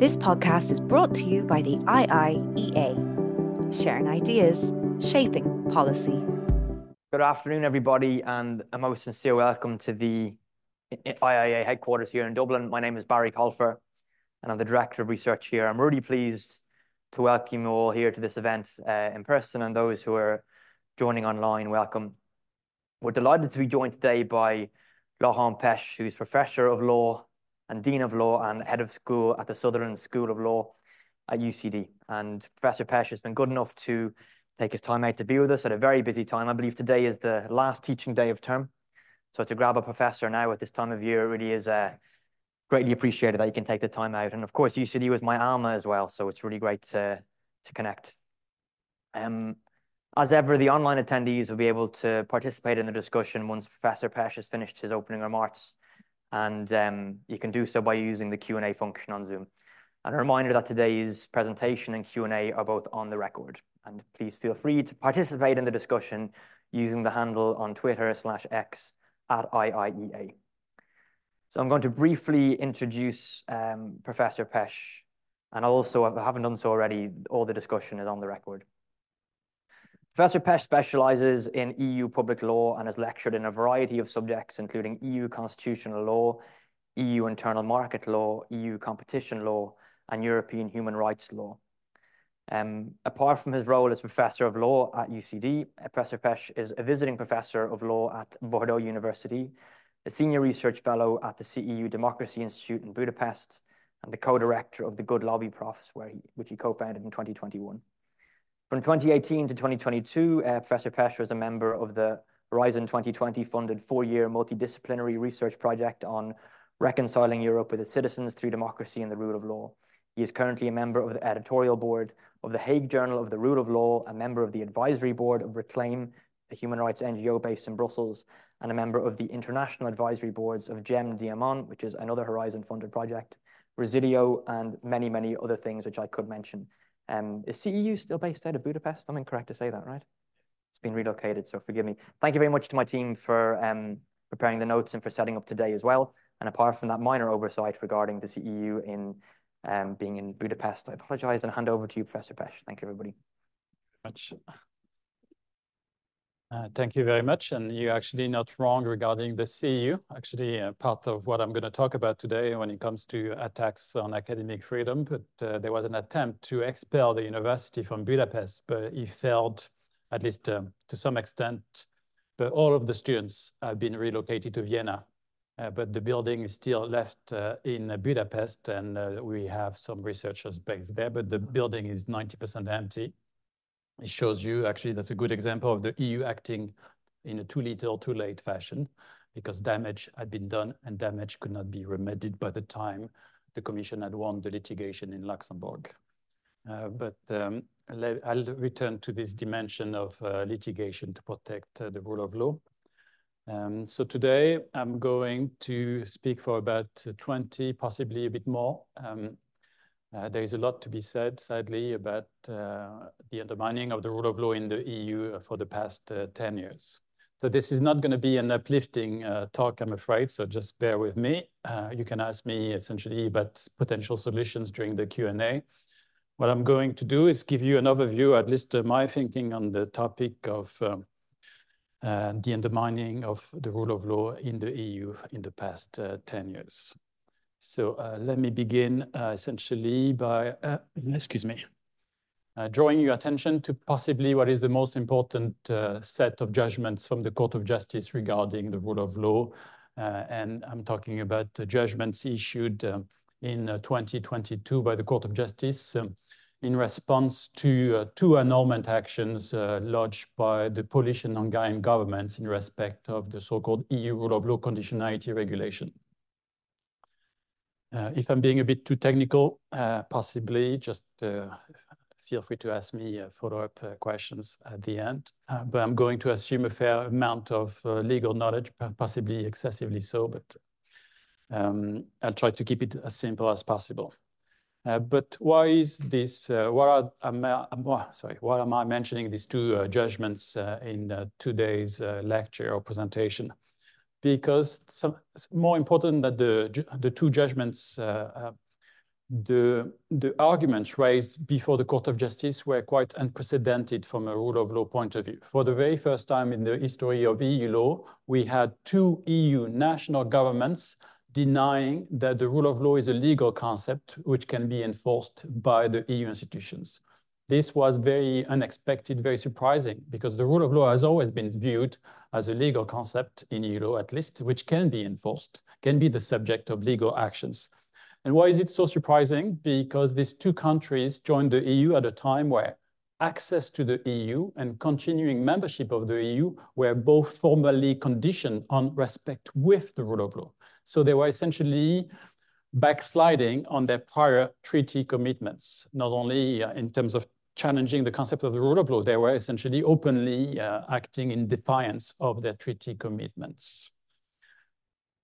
This podcast is brought to you by the IIEA, sharing ideas, shaping policy. Good afternoon, everybody, and a most sincere welcome to the IIEA headquarters here in Dublin. My name is Barry Colfer, and I'm the Director of Research here. I'm really pleased to welcome you all here to this event uh, in person, and those who are joining online, welcome. We're delighted to be joined today by Laurent Pech, who's Professor of Law and Dean of Law and Head of School at the Sutherland School of Law at UCD. And Professor Pech has been good enough to take his time out to be with us at a very busy time. I believe today is the last teaching day of term. So to grab a professor now at this time of year it really is uh, greatly appreciated that you can take the time out. And of course, UCD was my alma as well, so it's really great to, to connect. Um, as ever, the online attendees will be able to participate in the discussion once Professor Pech has finished his opening remarks and um, you can do so by using the Q&A function on Zoom. And a reminder that today's presentation and Q&A are both on the record. And please feel free to participate in the discussion using the handle on Twitter slash X at IIEA. So I'm going to briefly introduce um, Professor Pech, and also, if I haven't done so already, all the discussion is on the record. Professor Pech specializes in EU public law and has lectured in a variety of subjects, including EU constitutional law, EU internal market law, EU competition law, and European human rights law. Um, apart from his role as Professor of Law at UCD, Professor Pech is a visiting Professor of Law at Bordeaux University, a Senior Research Fellow at the CEU Democracy Institute in Budapest, and the co-director of the Good Lobby Profs, where he, which he co-founded in 2021. From 2018 to 2022, uh, Professor Pech was a member of the Horizon 2020 funded four-year multidisciplinary research project on reconciling Europe with its citizens through democracy and the rule of law. He is currently a member of the editorial board of the Hague Journal of the Rule of Law, a member of the advisory board of Reclaim, a human rights NGO based in Brussels, and a member of the international advisory boards of GEM Diamant, which is another Horizon funded project, Residio, and many, many other things which I could mention. Um, is CEU still based out of Budapest? I'm incorrect to say that, right? It's been relocated, so forgive me. Thank you very much to my team for um, preparing the notes and for setting up today as well. And apart from that minor oversight regarding the CEU in um, being in Budapest, I apologize and hand over to you, Professor Pech. Thank you, everybody. Much. Uh, thank you very much. And you're actually not wrong regarding the CEU. Actually, uh, part of what I'm going to talk about today when it comes to attacks on academic freedom, but uh, there was an attempt to expel the university from Budapest, but it failed, at least um, to some extent. But all of the students have been relocated to Vienna. But the building is still left in Budapest, and we have some researchers based there, but the building is 90% empty. It shows you, actually, that's a good example of the EU acting in a too little, too late fashion, because damage had been done and damage could not be remedied by the time the Commission had won the litigation in Luxembourg. Uh, but um, I'll return to this dimension of uh, litigation to protect uh, the rule of law. Um, so today I'm going to speak for about 20, possibly a bit more, um, there is a lot to be said, sadly, about uh, the undermining of the rule of law in the EU for the past uh, 10 years. So this is not going to be an uplifting uh, talk, I'm afraid, so just bear with me. Uh, you can ask me essentially about potential solutions during the Q&A. What I'm going to do is give you an overview, at least uh, my thinking on the topic of um, the undermining of the rule of law in the EU in the past 10 years. So uh, let me begin uh, essentially by, uh, excuse me, uh, drawing your attention to possibly what is the most important uh, set of judgments from the Court of Justice regarding the rule of law. Uh, and I'm talking about the judgments issued in 2022 by the Court of Justice um, in response to two annulment actions lodged by the Polish and Hungarian governments in respect of the so-called EU rule of law conditionality regulation. Uh, if I'm being a bit too technical, uh, possibly just uh, feel free to ask me follow-up questions at the end. But I'm going to assume a fair amount of legal knowledge, possibly excessively so, but um, I'll try to keep it as simple as possible. Uh, but why is this? Uh, what are um, uh, sorry? Why am I mentioning these two judgments in today's lecture or presentation? Because some, more important than the, the two judgments uh, uh, the, the arguments raised before the Court of Justice were quite unprecedented from a rule of law point of view. For the very first time in the history of EU law, we had two EU national governments denying that the rule of law is a legal concept which can be enforced by the EU institutions. This was very unexpected, very surprising, because the rule of law has always been viewed as a legal concept in EU law, at least, which can be enforced, can be the subject of legal actions. And why is it so surprising? Because these two countries joined the EU at a time where access to the EU and continuing membership of the EU were both formally conditioned on respect with the rule of law. So they were essentially backsliding on their prior treaty commitments, not only uh, in terms of challenging the concept of the rule of law, they were essentially openly uh, acting in defiance of their treaty commitments.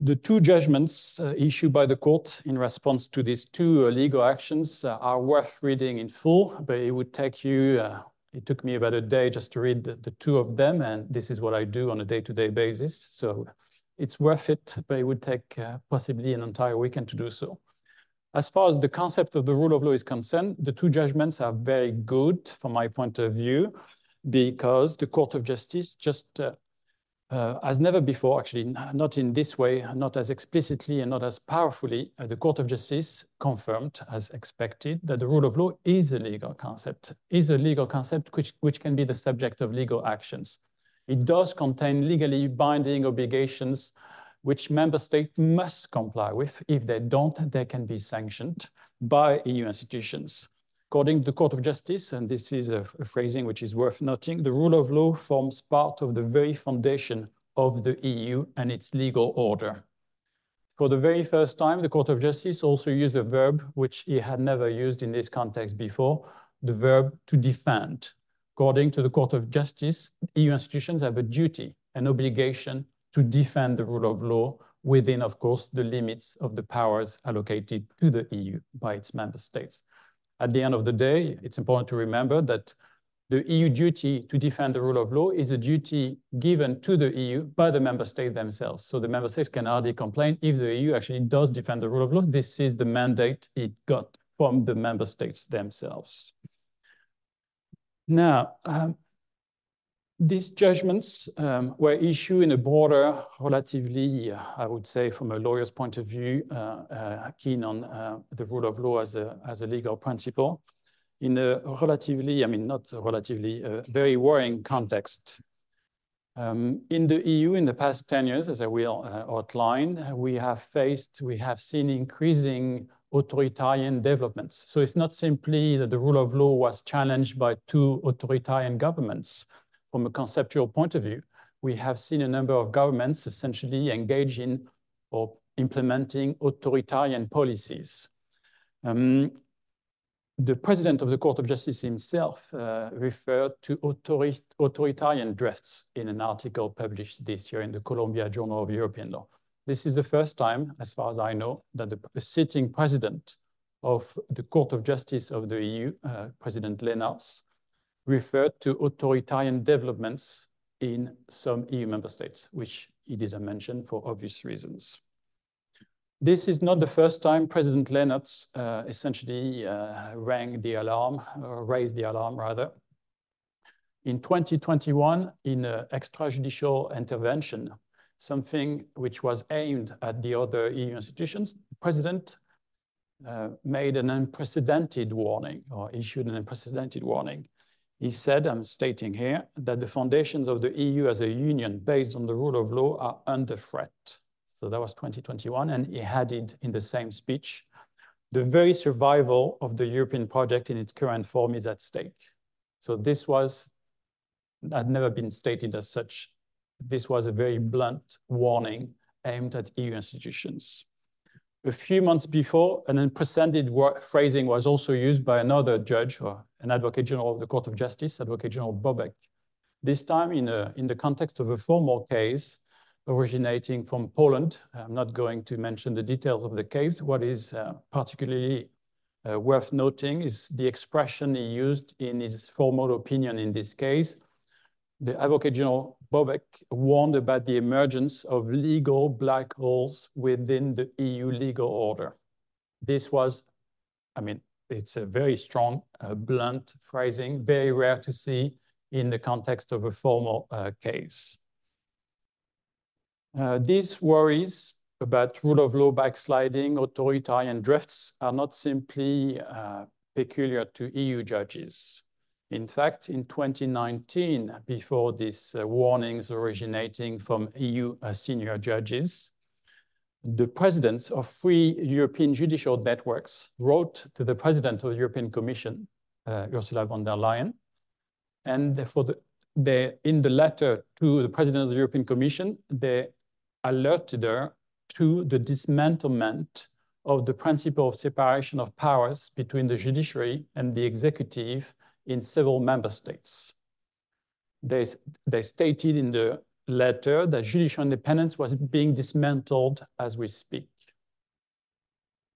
The two judgments uh, issued by the court in response to these two uh, legal actions uh, are worth reading in full, but it would take you, uh, it took me about a day just to read the, the, two of them, and this is what I do on a day-to-day -day basis. So it's worth it, but it would take uh, possibly an entire weekend to do so. As far as the concept of the rule of law is concerned, the two judgments are very good from my point of view, because the Court of Justice just, uh, uh, as never before, actually, not in this way, not as explicitly and not as powerfully, uh, the Court of Justice confirmed, as expected, that the rule of law is a legal concept, is a legal concept which, which can be the subject of legal actions. It does contain legally binding obligations which member states must comply with. If they don't, they can be sanctioned by EU institutions. According to the Court of Justice, and this is a, a, phrasing which is worth noting, the rule of law forms part of the very foundation of the EU and its legal order. For the very first time, the Court of Justice also used a verb which it had never used in this context before, the verb to defend. According to the Court of Justice, EU institutions have a duty, an obligation to defend the rule of law within, of course, the limits of the powers allocated to the EU by its member states. At the end of the day, it's important to remember that the EU duty to defend the rule of law is a duty given to the EU by the member states themselves. So the member states can hardly complain if the EU actually does defend the rule of law. This is the mandate it got from the member states themselves. Now, um, these judgments um, were issued in a broader, relatively, uh, I would say, from a lawyer's point of view, uh, uh, keen on uh, the rule of law as a, as a legal principle, in a relatively, I mean, not relatively, uh, very worrying context. Um, in the EU, in the past 10 years, as I will outline, we have faced, we have seen increasing authoritarian developments. So it's not simply that the rule of law was challenged by two authoritarian governments. From a conceptual point of view, we have seen a number of governments essentially engage in or implementing authoritarian policies. Um, the president of the Court of Justice himself uh, referred to authori authoritarian drifts in an article published this year in the Columbia Journal of European Law. This is the first time, as far as I know, that the sitting president of the Court of Justice of the EU, uh, President Lenaerts, referred to authoritarian developments in some EU member states, which he didn't mention for obvious reasons. This is not the first time President Lenaerts uh, essentially uh, rang the alarm, or raised the alarm rather. In 2021, in an extrajudicial intervention something which was aimed at the other EU institutions, the president uh, made an unprecedented warning or issued an unprecedented warning. He said, I'm stating here, that the foundations of the EU as a union based on the rule of law are under threat. So that was 2021. And he added in the same speech, the very survival of the European project in its current form is at stake. So this was, had never been stated as such this was a very blunt warning aimed at EU institutions. A few months before, an unprecedented phrasing was also used by another judge or an advocate general of the Court of Justice, Advocate General Bobek. This time in, a, in the context of a formal case originating from Poland. I'm not going to mention the details of the case. What is uh, particularly uh, worth noting is the expression he used in his formal opinion in this case. The Advocate General Bobek warned about the emergence of legal black holes within the EU legal order. This was I mean, it's a very strong, uh, blunt phrasing, very rare to see in the context of a formal uh, case. Uh, these worries about rule of law backsliding, authoritarian drifts are not simply uh, peculiar to EU judges. In fact, in 2019, before these uh, warnings originating from EU uh, senior judges, the presidents of three European judicial networks wrote to the president of the European Commission, uh, Ursula von der Leyen, and the, in the letter to the president of the European Commission, they alerted her to the dismantlement of the principle of separation of powers between the judiciary and the executive in several member states. They, they stated in the letter that judicial independence was being dismantled as we speak.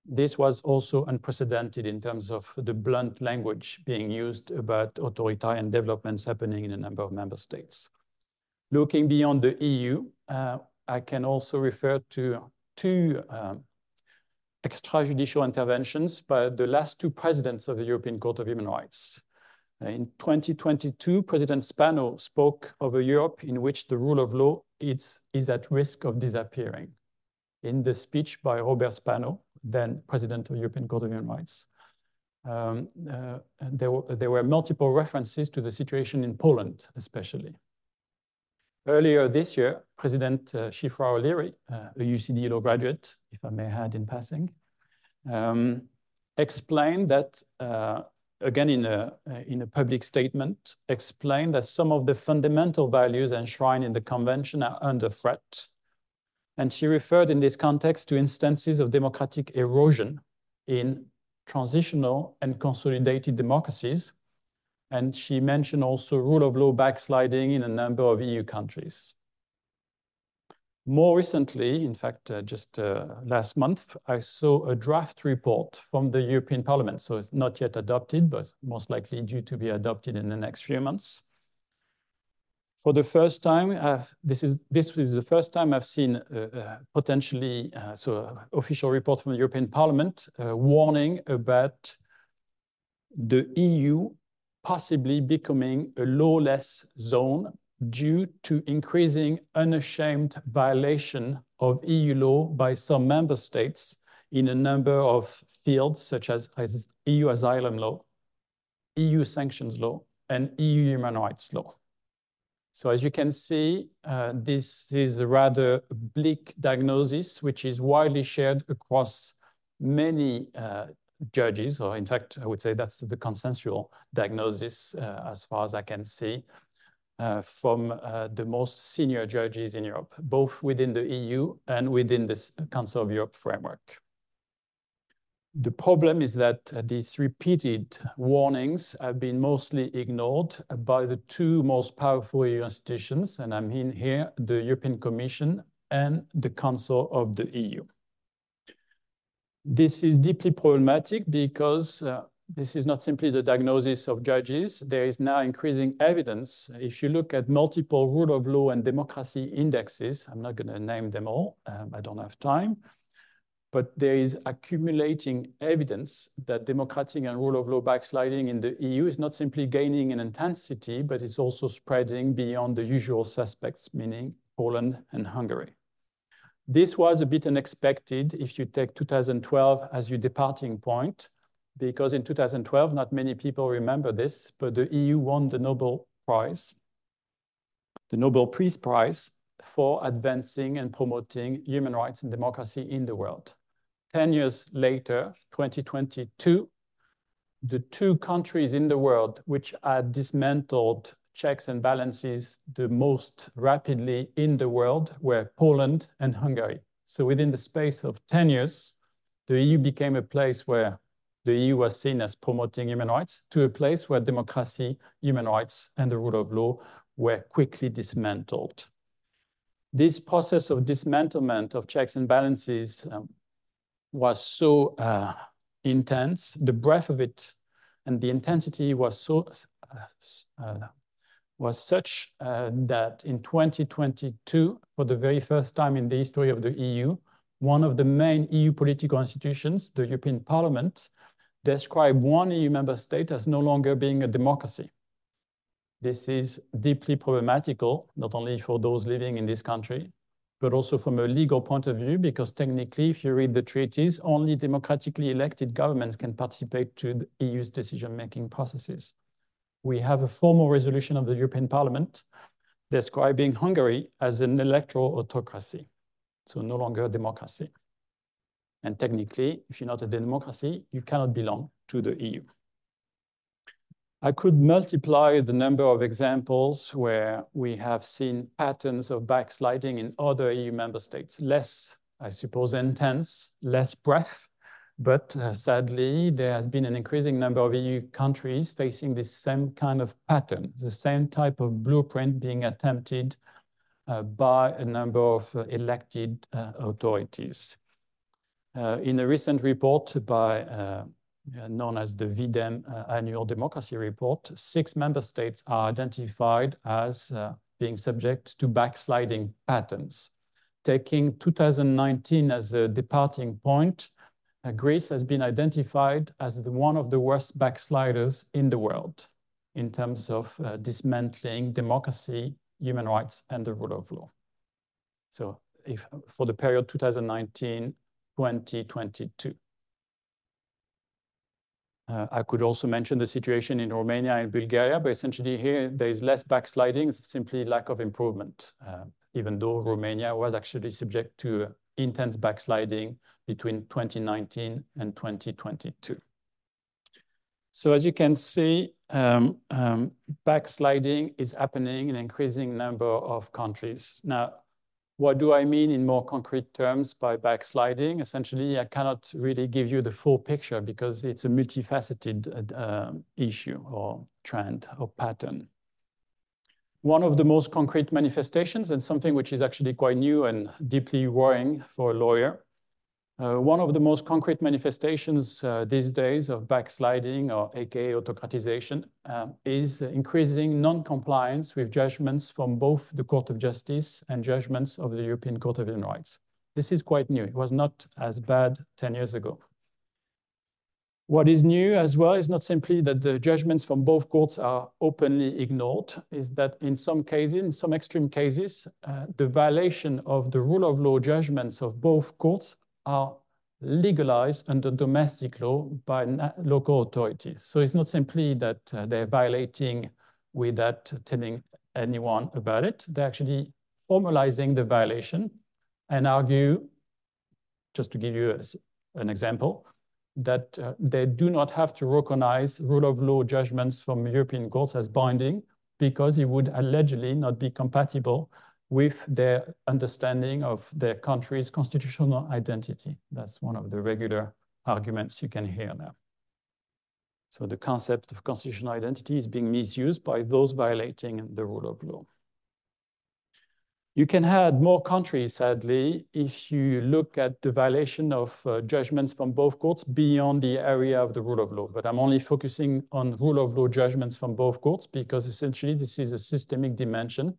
This was also unprecedented in terms of the blunt language being used about authoritarian developments happening in a number of member states. Looking beyond the EU, uh, I can also refer to two um, extrajudicial interventions by the last two presidents of the European Court of Human Rights. In 2022, President Spano spoke of a Europe in which the rule of law is, is at risk of disappearing. In the speech by Robert Spano, then President of the European Court of Human Rights, um, uh, there, were, there were multiple references to the situation in Poland, especially. Earlier this year, President uh, Síofra O'Leary, uh, a UCD law graduate, if I may add in passing, um, explained that uh, again in a, uh, in a public statement, explained that some of the fundamental values enshrined in the convention are under threat. And she referred in this context to instances of democratic erosion in transitional and consolidated democracies. And she mentioned also rule of law backsliding in a number of EU countries. More recently, in fact, uh, just uh, last month, I saw a draft report from the European Parliament. So it's not yet adopted, but most likely due to be adopted in the next few months. For the first time, uh, this is this is the first time I've seen uh, uh, potentially uh, so official report from the European Parliament warning about the EU possibly becoming a lawless zone due to increasing unashamed violation of EU law by some member states in a number of fields such as EU asylum law, EU sanctions law, and EU human rights law. So as you can see, uh, this is a rather bleak diagnosis, which is widely shared across many uh, judges, or in fact, I would say that's the consensual diagnosis uh, as far as I can see. Uh, from uh, the most senior judges in Europe, both within the EU and within the Council of Europe framework. The problem is that uh, these repeated warnings have been mostly ignored by the two most powerful EU institutions, and I mean here the European Commission and the Council of the EU. This is deeply problematic because uh, this is not simply the diagnosis of judges. There is now increasing evidence. If you look at multiple rule of law and democracy indexes, I'm not going to name them all, um, I don't have time, but there is accumulating evidence that democratic and rule of law backsliding in the EU is not simply gaining in intensity, but it's also spreading beyond the usual suspects, meaning Poland and Hungary. This was a bit unexpected if you take 2012 as your departing point because in 2012, not many people remember this, but the EU won the Nobel Prize, the Nobel Peace Prize for advancing and promoting human rights and democracy in the world. 10 years later, 2022, the two countries in the world which had dismantled checks and balances the most rapidly in the world were Poland and Hungary. So within the space of 10 years, the EU became a place where the EU was seen as promoting human rights to a place where democracy, human rights, and the rule of law were quickly dismantled. This process of dismantlement of checks and balances um, was so uh, intense, the breadth of it and the intensity was so uh, uh, was such uh, that in 2022, for the very first time in the history of the EU, one of the main EU political institutions, the European Parliament, describe one EU member state as no longer being a democracy. This is deeply problematical, not only for those living in this country, but also from a legal point of view, because technically, if you read the treaties, only democratically elected governments can participate to the EU's decision-making processes. We have a formal resolution of the European Parliament describing Hungary as an electoral autocracy, so no longer a democracy. And technically, if you're not a democracy, you cannot belong to the EU. I could multiply the number of examples where we have seen patterns of backsliding in other EU member states. Less, I suppose, intense, less breadth, but uh, sadly, there has been an increasing number of EU countries facing this same kind of pattern, the same type of blueprint being attempted uh, by a number of uh, elected authorities. Uh, in a recent report by uh, known as the V-Dem uh, Annual Democracy Report, six member states are identified as being subject to backsliding patterns. Taking 2019 as a departing point, uh, Greece has been identified as the, one of the worst backsliders in the world in terms of uh, dismantling democracy, human rights, and the rule of law. So if for the period 2019 2022. Uh, I could also mention the situation in Romania and Bulgaria, but essentially here there is less backsliding, simply lack of improvement, uh, even though Romania was actually subject to intense backsliding between 2019 and 2022. So as you can see, um, um, backsliding is happening in an increasing number of countries. Now, what do I mean in more concrete terms by backsliding? Essentially, I cannot really give you the full picture because it's a multifaceted uh, issue or trend or pattern. One of the most concrete manifestations and something which is actually quite new and deeply worrying for a lawyer uh, one of the most concrete manifestations uh, these days of backsliding or aka autocratization uh, is increasing non-compliance with judgments from both the Court of Justice and judgments of the European Court of Human Rights. This is quite new. It was not as bad 10 years ago. What is new as well is not simply that the judgments from both courts are openly ignored, is that in some cases, in some extreme cases, uh, the violation of the rule of law judgments of both courts are legalized under domestic law by local authorities. So it's not simply that uh, they're violating without telling anyone about it. They're actually formalizing the violation and argue, just to give you a, an example, that uh, they do not have to recognize rule of law judgments from European courts as binding because it would allegedly not be compatible with their understanding of their country's constitutional identity. That's one of the regular arguments you can hear now. So the concept of constitutional identity is being misused by those violating the rule of law. You can add more countries, sadly, if you look at the violation of uh, judgments from both courts beyond the area of the rule of law. But I'm only focusing on rule of law judgments from both courts because essentially this is a systemic dimension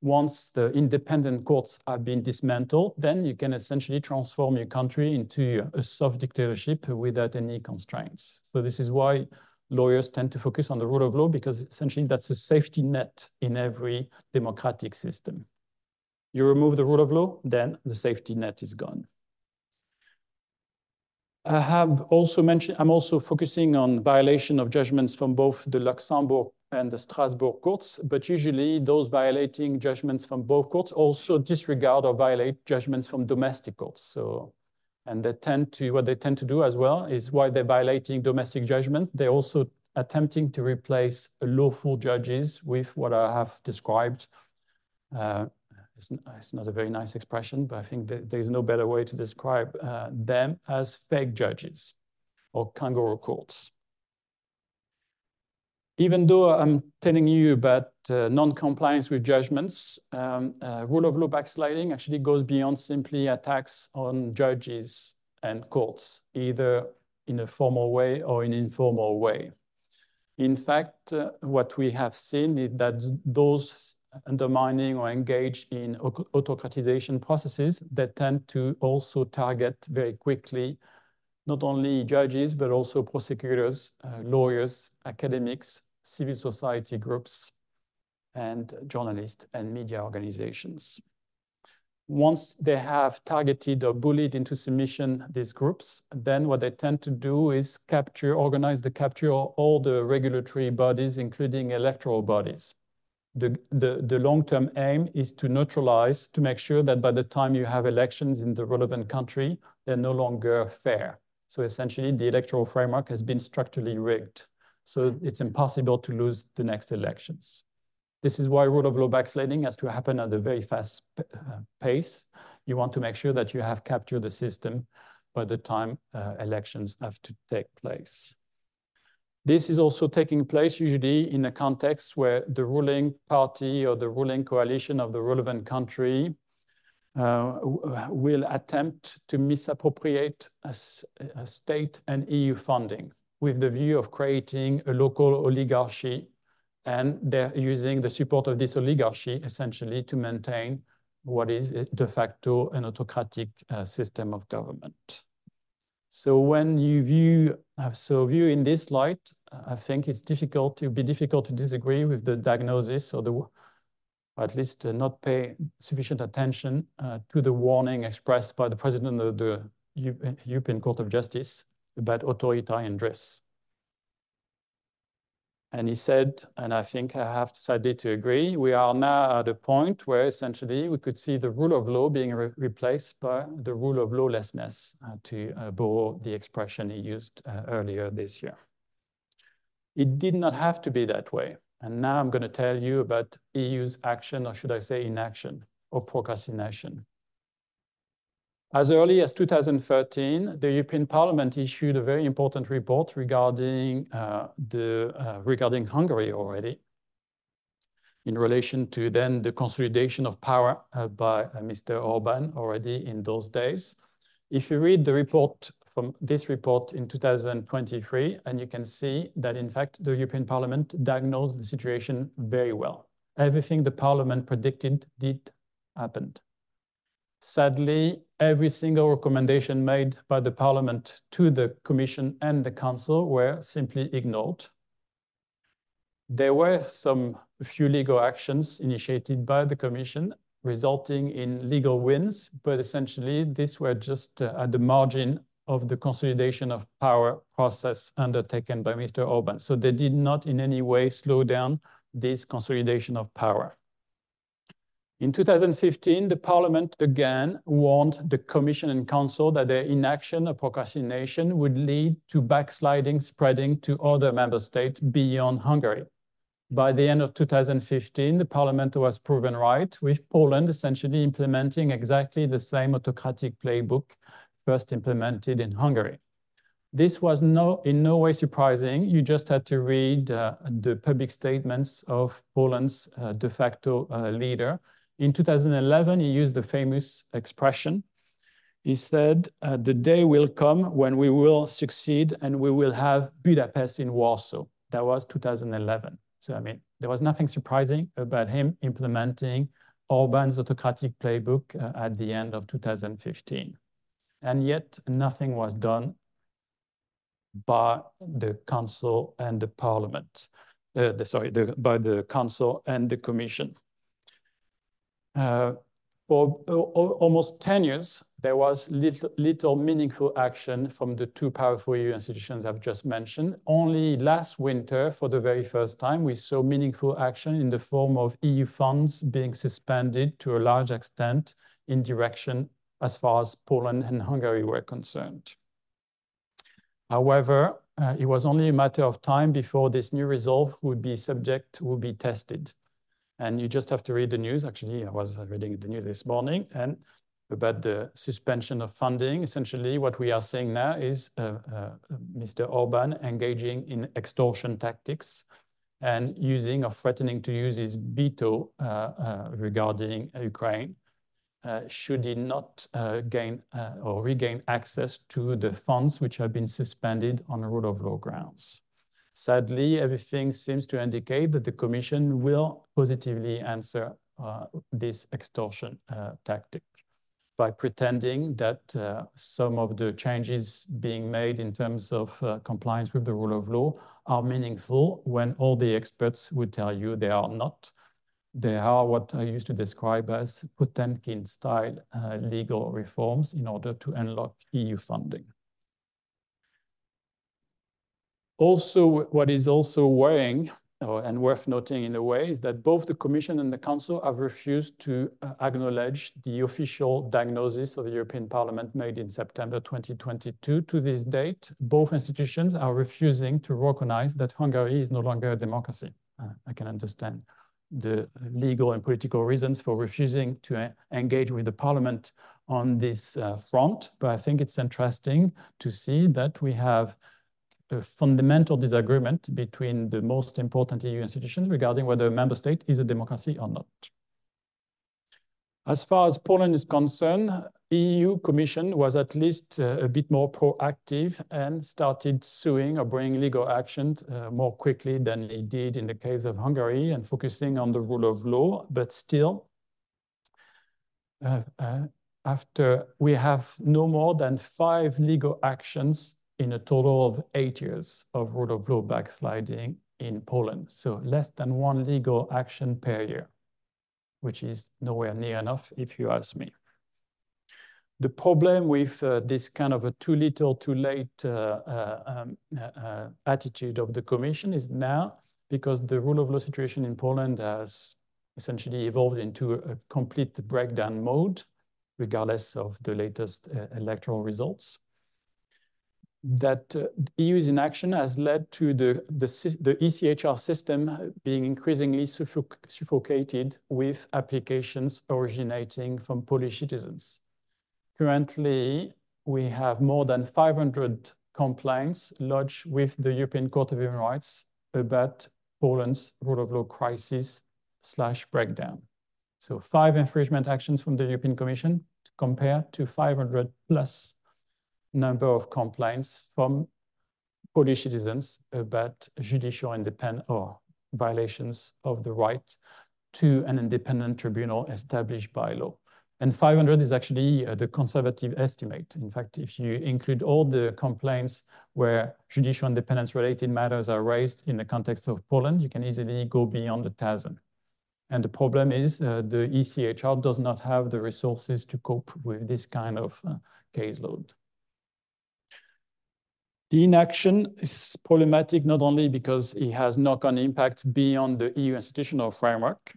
once the independent courts have been dismantled, then you can essentially transform your country into a soft dictatorship without any constraints. So this is why lawyers tend to focus on the rule of law because essentially that's a safety net in every democratic system. You remove the rule of law, then the safety net is gone. I have also mentioned, I'm also focusing on violation of judgments from both the Luxembourg and the Strasbourg courts, but usually those violating judgments from both courts also disregard or violate judgments from domestic courts. So, and they tend to, what they tend to do as well is while they're violating domestic judgments, they're also attempting to replace lawful judges with what I have described. Uh, it's, it's, not a very nice expression, but I think there's no better way to describe uh, them as fake judges or kangaroo courts even though I'm telling you about uh, non-compliance with judgments, um, uh, rule of law backsliding actually goes beyond simply attacks on judges and courts, either in a formal way or in informal way. In fact, uh, what we have seen is that those undermining or engaged in autocratization processes they tend to also target very quickly not only judges, but also prosecutors, uh, lawyers, academics, civil society groups, and journalists and media organizations. Once they have targeted or bullied into submission these groups, then what they tend to do is capture, organize the capture of all the regulatory bodies, including electoral bodies. The, the, the long-term aim is to neutralize, to make sure that by the time you have elections in the relevant country, they're no longer fair. So essentially, the electoral framework has been structurally rigged. So it's impossible to lose the next elections. This is why rule of law backsliding has to happen at a very fast uh, pace. You want to make sure that you have captured the system by the time uh, elections have to take place. This is also taking place usually in a context where the ruling party or the ruling coalition of the relevant country uh, will attempt to misappropriate a, a state and EU funding with the view of creating a local oligarchy and they're using the support of this oligarchy essentially to maintain what is de facto an autocratic uh, system of government. So when you view, so view in this light, I think it's difficult, it would be difficult to disagree with the diagnosis or the, or at least uh, not pay sufficient attention uh, to the warning expressed by the president of the European Court of Justice about authoritarian drifts. And he said, and I think I have decided to agree, we are now at a point where essentially we could see the rule of law being re replaced by the rule of lawlessness, uh, to uh, borrow the expression he used uh, earlier this year. It did not have to be that way. And now I'm going to tell you about EU's action, or should I say inaction, or procrastination. As early as 2013, the European Parliament issued a very important report regarding, uh, the, uh, regarding Hungary already, in relation to then the consolidation of power uh, by uh, Mr. Orban already in those days. If you read the report from this report in 2023, and you can see that in fact the European Parliament diagnosed the situation very well. Everything the Parliament predicted did happen. Sadly, every single recommendation made by the Parliament to the Commission and the Council were simply ignored. There were some few legal actions initiated by the Commission resulting in legal wins, but essentially these were just uh, at the margin of the consolidation of power process undertaken by Mr. Orban. So they did not in any way slow down this consolidation of power. In 2015, the Parliament again warned the Commission and Council that their inaction or procrastination would lead to backsliding spreading to other member states beyond Hungary. By the end of 2015, the Parliament was proven right, with Poland essentially implementing exactly the same autocratic playbook first implemented in Hungary. This was no, in no way surprising. You just had to read uh, the public statements of Poland's uh, de facto uh, leader, in 2011, he used the famous expression. He said, uh, the day will come when we will succeed and we will have Budapest in Warsaw. That was 2011. So, I mean, there was nothing surprising about him implementing Orban's autocratic playbook uh, at the end of 2015. And yet nothing was done by the council and the parliament, uh, the, sorry, the, by the council and the commission. Uh, for almost 10 years, there was little, little, meaningful action from the two powerful EU institutions I've just mentioned. Only last winter, for the very first time, we saw meaningful action in the form of EU funds being suspended to a large extent in direction as far as Poland and Hungary were concerned. However, uh, it was only a matter of time before this new resolve would be subject, would be tested. And you just have to read the news. Actually, I was reading the news this morning and about the suspension of funding. Essentially, what we are seeing now is uh, uh, Mr. Orban engaging in extortion tactics and using or threatening to use his veto uh, uh regarding Ukraine. Uh, should he not uh, gain or regain access to the funds which have been suspended on rule of law grounds. Sadly, everything seems to indicate that the Commission will positively answer uh, this extortion uh, tactic. by pretending that uh, some of the changes being made in terms of uh, compliance with the rule of law are meaningful when all the experts would tell you they are not. They are what I used to describe as Potemkin-style uh, legal reforms in order to unlock EU funding. Also, what is also worrying and worth noting in a way is that both the Commission and the Council have refused to uh, acknowledge the official diagnosis of the European Parliament made in September 2022. To this date, both institutions are refusing to recognize that Hungary is no longer a democracy. Uh, I can understand the legal and political reasons for refusing to uh, engage with the Parliament on this uh, front, but I think it's interesting to see that we have a fundamental disagreement between the most important EU institutions regarding whether a member state is a democracy or not. As far as Poland is concerned, EU Commission was at least uh, a bit more proactive and started suing or bringing legal action uh, more quickly than it did in the case of Hungary and focusing on the rule of law. But still, uh, uh after we have no more than five legal actions in a total of eight years of rule of law backsliding in Poland. So less than one legal action per year, which is nowhere near enough if you ask me. The problem with uh, this kind of a too little, too late uh, uh, um, uh, uh, attitude of the Commission is now because the rule of law situation in Poland has essentially evolved into a complete breakdown mode, regardless of the latest uh, electoral results that uh, EU's inaction has led to the, the, the ECHR system being increasingly suffoc suffocated with applications originating from Polish citizens. Currently, we have more than 500 complaints lodged with the European Court of Human Rights about Poland's rule of law crisis slash breakdown. So five infringement actions from the European Commission to compare to 500 plus number of complaints from Polish citizens about judicial independence or violations of the right to an independent tribunal established by law. And 500 is actually uh, the conservative estimate. In fact, if you include all the complaints where judicial independence related matters are raised in the context of Poland, you can easily go beyond a thousand. And the problem is uh, the ECHR does not have the resources to cope with this kind of uh, caseload. The inaction is problematic not only because it has knock-on impact beyond the EU institutional framework,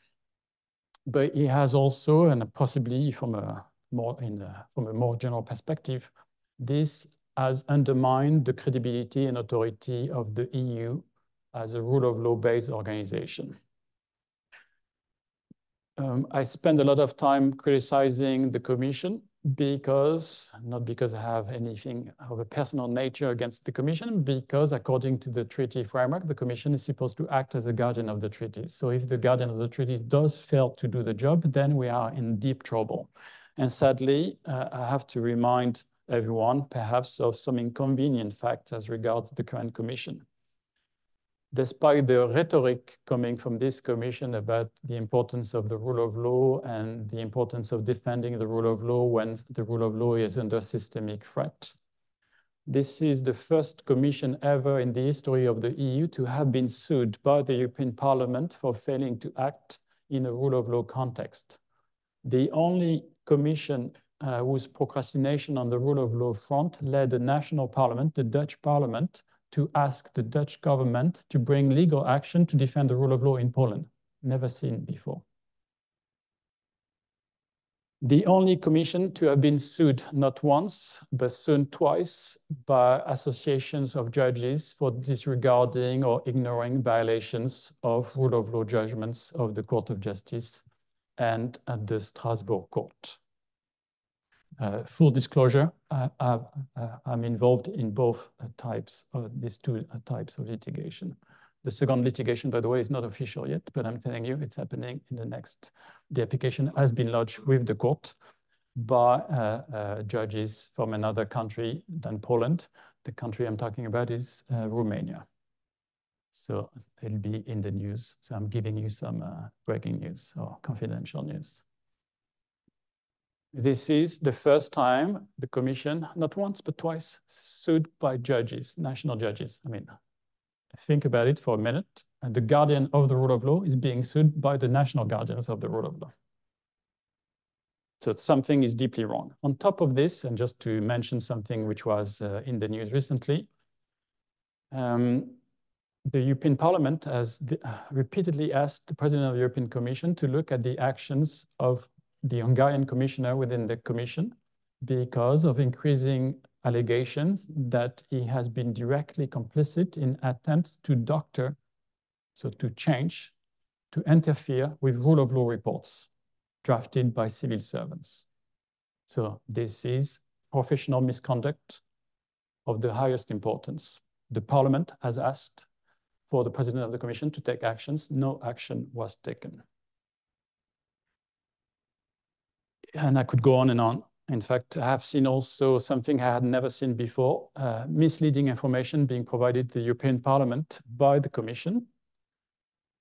but it has also, and possibly from a more in a, from a more general perspective, this has undermined the credibility and authority of the EU as a rule of law-based organization. Um, I spend a lot of time criticizing the Commission because, not because I have anything of a personal nature against the Commission, because according to the treaty framework, the Commission is supposed to act as a guardian of the treaty. So if the guardian of the treaty does fail to do the job, then we are in deep trouble. And sadly, uh, I have to remind everyone perhaps of some inconvenient facts as regards the current Commission despite the rhetoric coming from this commission about the importance of the rule of law and the importance of defending the rule of law when the rule of law is under systemic threat. This is the first commission ever in the history of the EU to have been sued by the European Parliament for failing to act in a rule of law context. The only commission uh, whose procrastination on the rule of law front led the national parliament, the Dutch parliament, to ask the Dutch government to bring legal action to defend the rule of law in Poland. Never seen before. The only commission to have been sued not once, but soon twice by associations of judges for disregarding or ignoring violations of rule of law judgments of the Court of Justice and at the Strasbourg Court. Uh, full disclosure, uh, uh, I'm involved in both types of these two types of litigation. The second litigation, by the way, is not official yet, but I'm telling you it's happening in the next. The application has been lodged with the court by uh, uh, judges from another country than Poland. The country I'm talking about is uh, Romania. So it'll be in the news. So I'm giving you some breaking news or confidential news. This is the first time the commission, not once, but twice, sued by judges, national judges. I mean, think about it for a minute. And the guardian of the rule of law is being sued by the national guardians of the rule of law. So something is deeply wrong. On top of this, and just to mention something which was uh, in the news recently, um, the European Parliament has uh, repeatedly asked the President of the European Commission to look at the actions of the Hungarian commissioner within the Commission because of increasing allegations that he has been directly complicit in attempts to doctor, so to change, to interfere with rule of law reports drafted by civil servants. So this is professional misconduct of the highest importance. The parliament has asked for the president of the commission to take actions. No action was taken. And I could go on and on. In fact, I have seen also something I had never seen before, uh, misleading information being provided to the European Parliament by the Commission.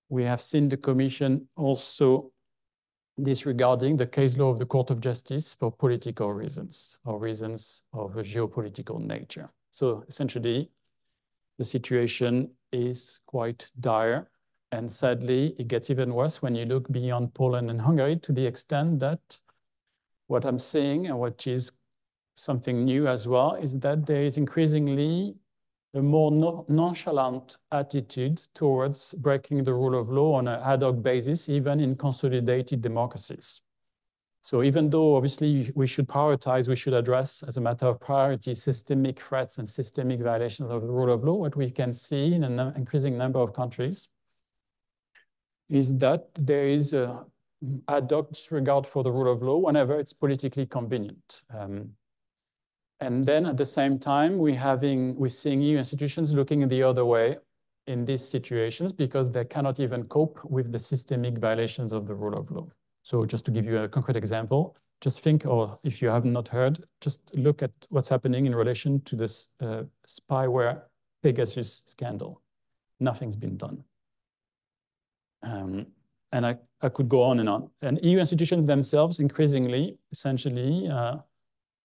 We have seen the Commission also disregarding the case law of the Court of Justice for political reasons or reasons of a geopolitical nature. So essentially, the situation is quite dire. And sadly, it gets even worse when you look beyond Poland and Hungary to the extent that what I'm seeing and what is something new as well is that there is increasingly a more no nonchalant attitude towards breaking the rule of law on an ad hoc basis, even in consolidated democracies. So even though obviously we should prioritize, we should address as a matter of priority systemic threats and systemic violations of the rule of law, what we can see in an increasing number of countries is that there is a ad regard for the rule of law whenever it's politically convenient. Um, and then at the same time, we having, we're seeing EU institutions looking the other way in these situations because they cannot even cope with the systemic violations of the rule of law. So just to give you a concrete example, just think, or if you have not heard, just look at what's happening in relation to this uh, spyware Pegasus scandal. Nothing's been done. Um, and I, I could go on and on. And EU institutions themselves increasingly, essentially, uh,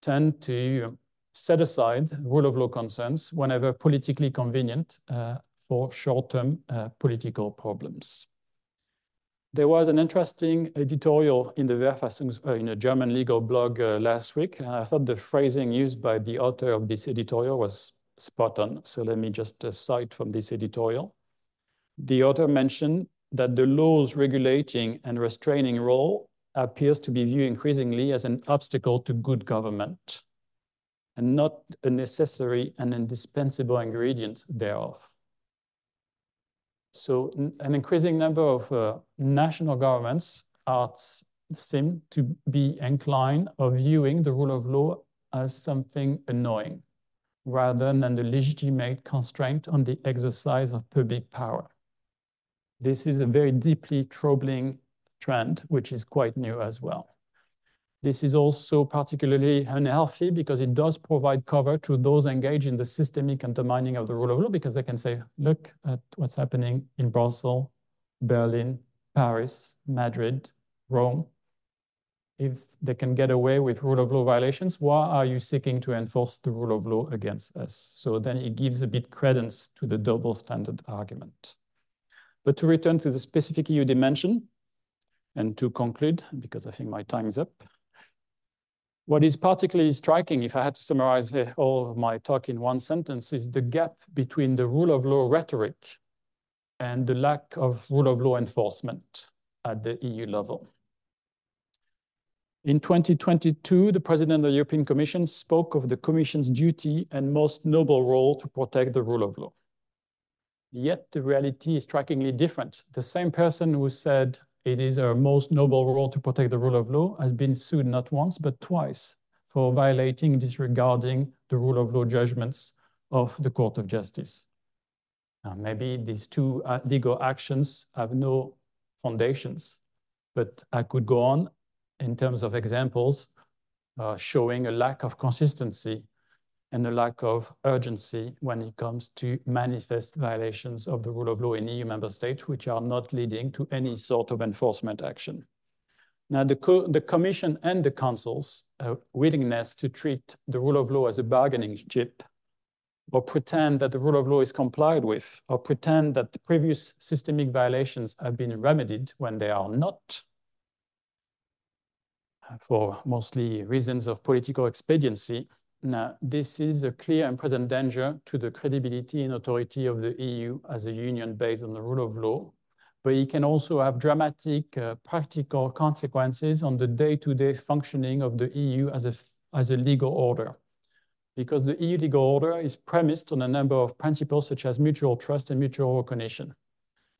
tend to set aside rule of law concerns whenever politically convenient uh, for short-term uh, political problems. There was an interesting editorial in the Verfassungs, uh, in a German legal blog uh, last week. And I thought the phrasing used by the author of this editorial was spot on. So let me just uh, cite from this editorial. The author mentioned that the laws regulating and restraining role appears to be viewed increasingly as an obstacle to good government and not a necessary and indispensable ingredient thereof. So an increasing number of uh, national governments are seem to be inclined of viewing the rule of law as something annoying rather than a legitimate constraint on the exercise of public power. This is a very deeply troubling trend, which is quite new as well. This is also particularly unhealthy because it does provide cover to those engaged in the systemic undermining of the rule of law because they can say, look at what's happening in Brussels, Berlin, Paris, Madrid, Rome. If they can get away with rule of law violations, why are you seeking to enforce the rule of law against us? So then it gives a bit credence to the double standard argument. But to return to the specific EU dimension, and to conclude, because I think my time is up, what is particularly striking, if I had to summarize all of my talk in one sentence, is the gap between the rule of law rhetoric and the lack of rule of law enforcement at the EU level. In 2022, the President of the European Commission spoke of the Commission's duty and most noble role to protect the rule of law. Yet the reality is strikingly different. The same person who said it is our most noble role to protect the rule of law, has been sued not once, but twice for violating, disregarding the rule of law judgments of the Court of Justice. Now, maybe these two uh, legal actions have no foundations, but I could go on in terms of examples uh, showing a lack of consistency and a lack of urgency when it comes to manifest violations of the rule of law in EU member states, which are not leading to any sort of enforcement action. Now, the, co the Commission and the Council's uh, willingness to treat the rule of law as a bargaining chip or pretend that the rule of law is complied with, or pretend that the previous systemic violations have been remedied when they are not, for mostly reasons of political expediency. Now, this is a clear and present danger to the credibility and authority of the EU as a union based on the rule of law, but it can also have dramatic uh, practical consequences on the day-to-day -day functioning of the EU as a, as a legal order because the EU legal order is premised on a number of principles such as mutual trust and mutual recognition.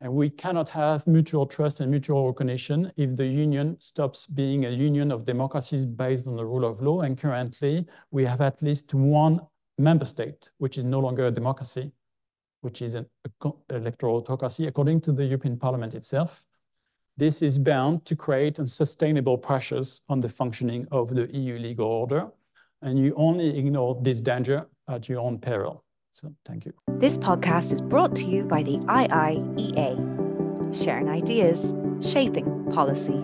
And we cannot have mutual trust and mutual recognition if the union stops being a union of democracies based on the rule of law. And currently, we have at least one member state, which is no longer a democracy, which is an electoral autocracy, according to the European Parliament itself. This is bound to create unsustainable pressures on the functioning of the EU legal order and you only ignore this danger at your own peril. So thank you. This podcast is brought to you by the IIEA, sharing ideas, shaping policy.